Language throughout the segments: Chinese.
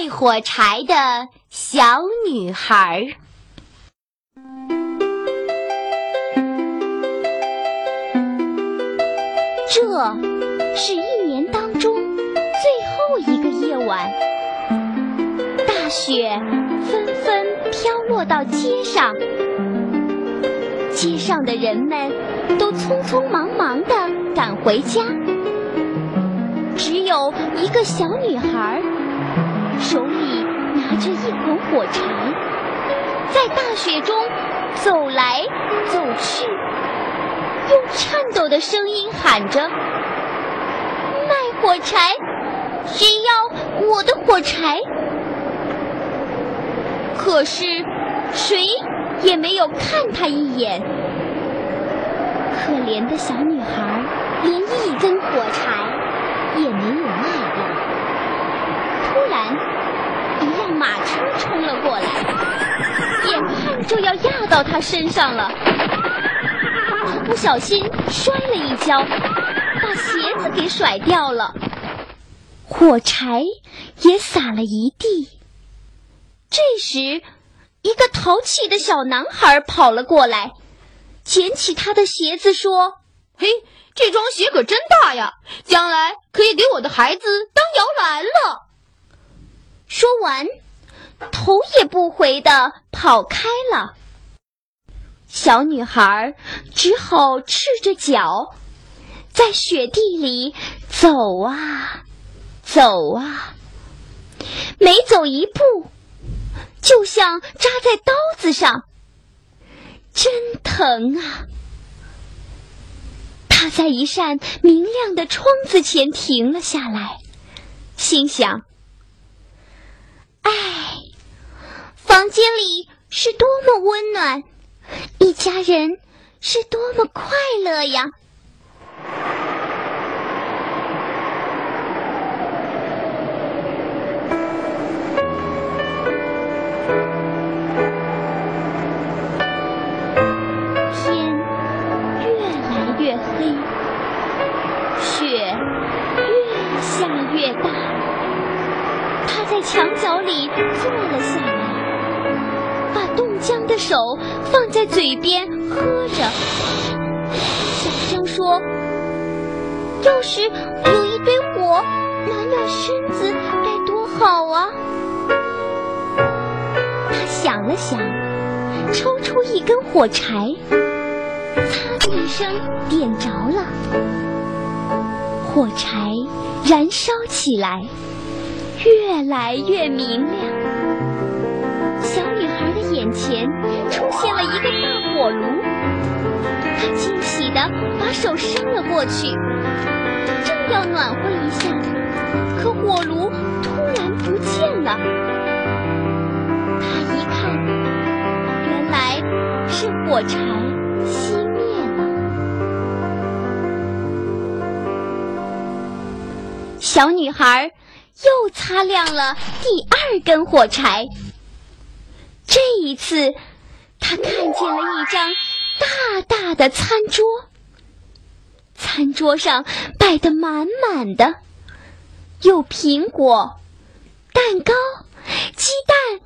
卖火柴的小女孩。这是一年当中最后一个夜晚，大雪纷纷飘落到街上，街上的人们都匆匆忙忙地赶回家，只有一个小女孩手里拿着一捆火柴，在大雪中走来走去。用颤抖的声音喊着：“卖火柴，谁要我的火柴？”可是谁也没有看他一眼。可怜的小女孩连一根火柴也没有卖掉。突然，一辆马车冲了过来，眼看就要压到他身上了。不小心摔了一跤，把鞋子给甩掉了，火柴也洒了一地。这时，一个淘气的小男孩跑了过来，捡起他的鞋子说：“嘿，这双鞋可真大呀，将来可以给我的孩子当摇篮了。”说完，头也不回的跑开了。小女孩只好赤着脚，在雪地里走啊走啊，每走一步，就像扎在刀子上，真疼啊！她在一扇明亮的窗子前停了下来，心想：“唉，房间里是多么温暖。”一家人是多么快乐呀！把冻僵的手。放在嘴边喝着，小声说：“要是有一堆火暖暖身子，该多好啊！”他想了想，抽出一根火柴，嚓的一声点着了，火柴燃烧起来，越来越明亮。火炉，他惊喜地把手伸了过去，正要暖和一下，可火炉突然不见了。他一看，原来是火柴熄灭了。小女孩又擦亮了第二根火柴，这一次。他看见了一张大大的餐桌，餐桌上摆得满满的，有苹果、蛋糕、鸡蛋、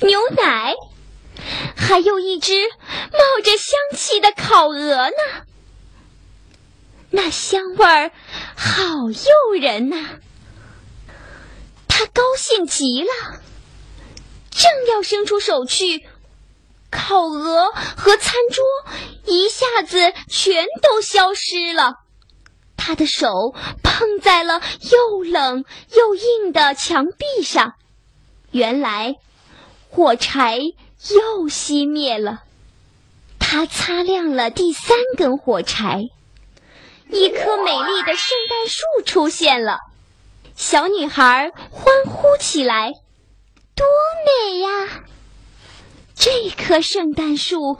牛奶，还有一只冒着香气的烤鹅呢。那香味儿好诱人呐！他高兴极了，正要伸出手去。烤鹅和餐桌一下子全都消失了，他的手碰在了又冷又硬的墙壁上。原来，火柴又熄灭了。他擦亮了第三根火柴，一棵美丽的圣诞树出现了。小女孩欢呼起来：“多美呀！”这棵圣诞树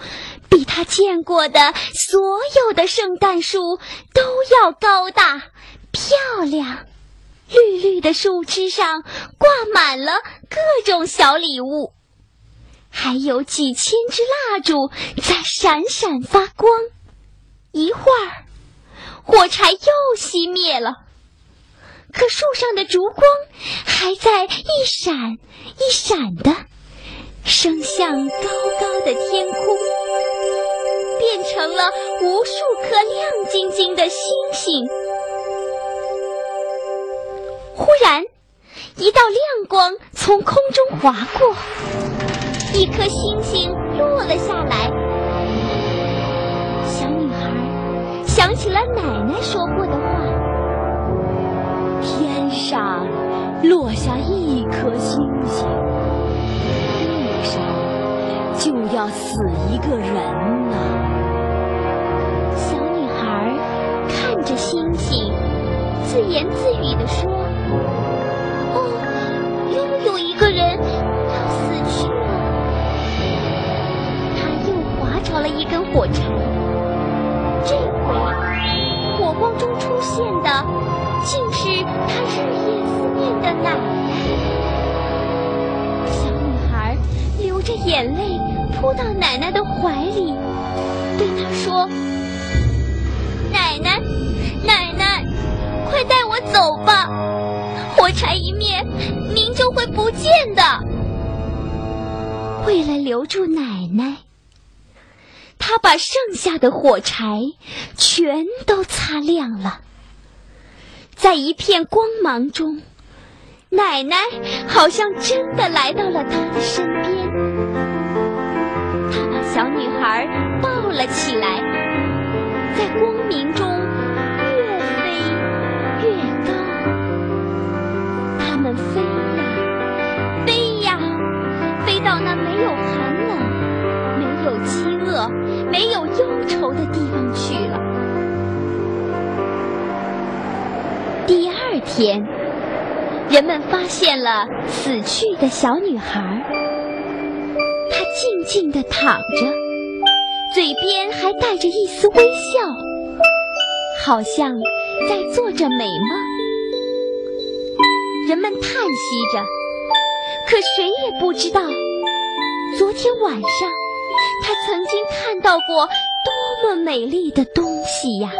比他见过的所有的圣诞树都要高大、漂亮。绿绿的树枝上挂满了各种小礼物，还有几千支蜡烛在闪闪发光。一会儿，火柴又熄灭了。可树上的烛光还在一闪一闪的升向高高的天空，变成了无数颗亮晶晶的星星。忽然，一道亮光从空中划过，一颗星星落了下来。小女孩想起了奶奶说过的话：“天上落下一颗星星，就要死一个人了。”小女孩看着星星，自言自语地说。哦，又有一个人要死去了。他又划着了一根火柴，这回火光中出现的竟是他日夜思念的奶奶。小女孩流着眼泪扑到奶奶的怀里，对她说：“奶奶，奶奶，快带我走吧！”火柴一灭，您就会不见的。为了留住奶奶，他把剩下的火柴全都擦亮了。在一片光芒中，奶奶好像真的来到了他的身边。小女孩抱了起来，在光明中越。飞越高。它们飞呀，飞呀，飞到那没有寒冷、没有饥饿、没有忧愁的地方去了。第二天，人们发现了死去的小女孩，静静地躺着，嘴边还带着一丝微笑，好像在做着美梦。人们叹息着，可谁也不知道，昨天晚上他曾经看到过多么美丽的东西呀。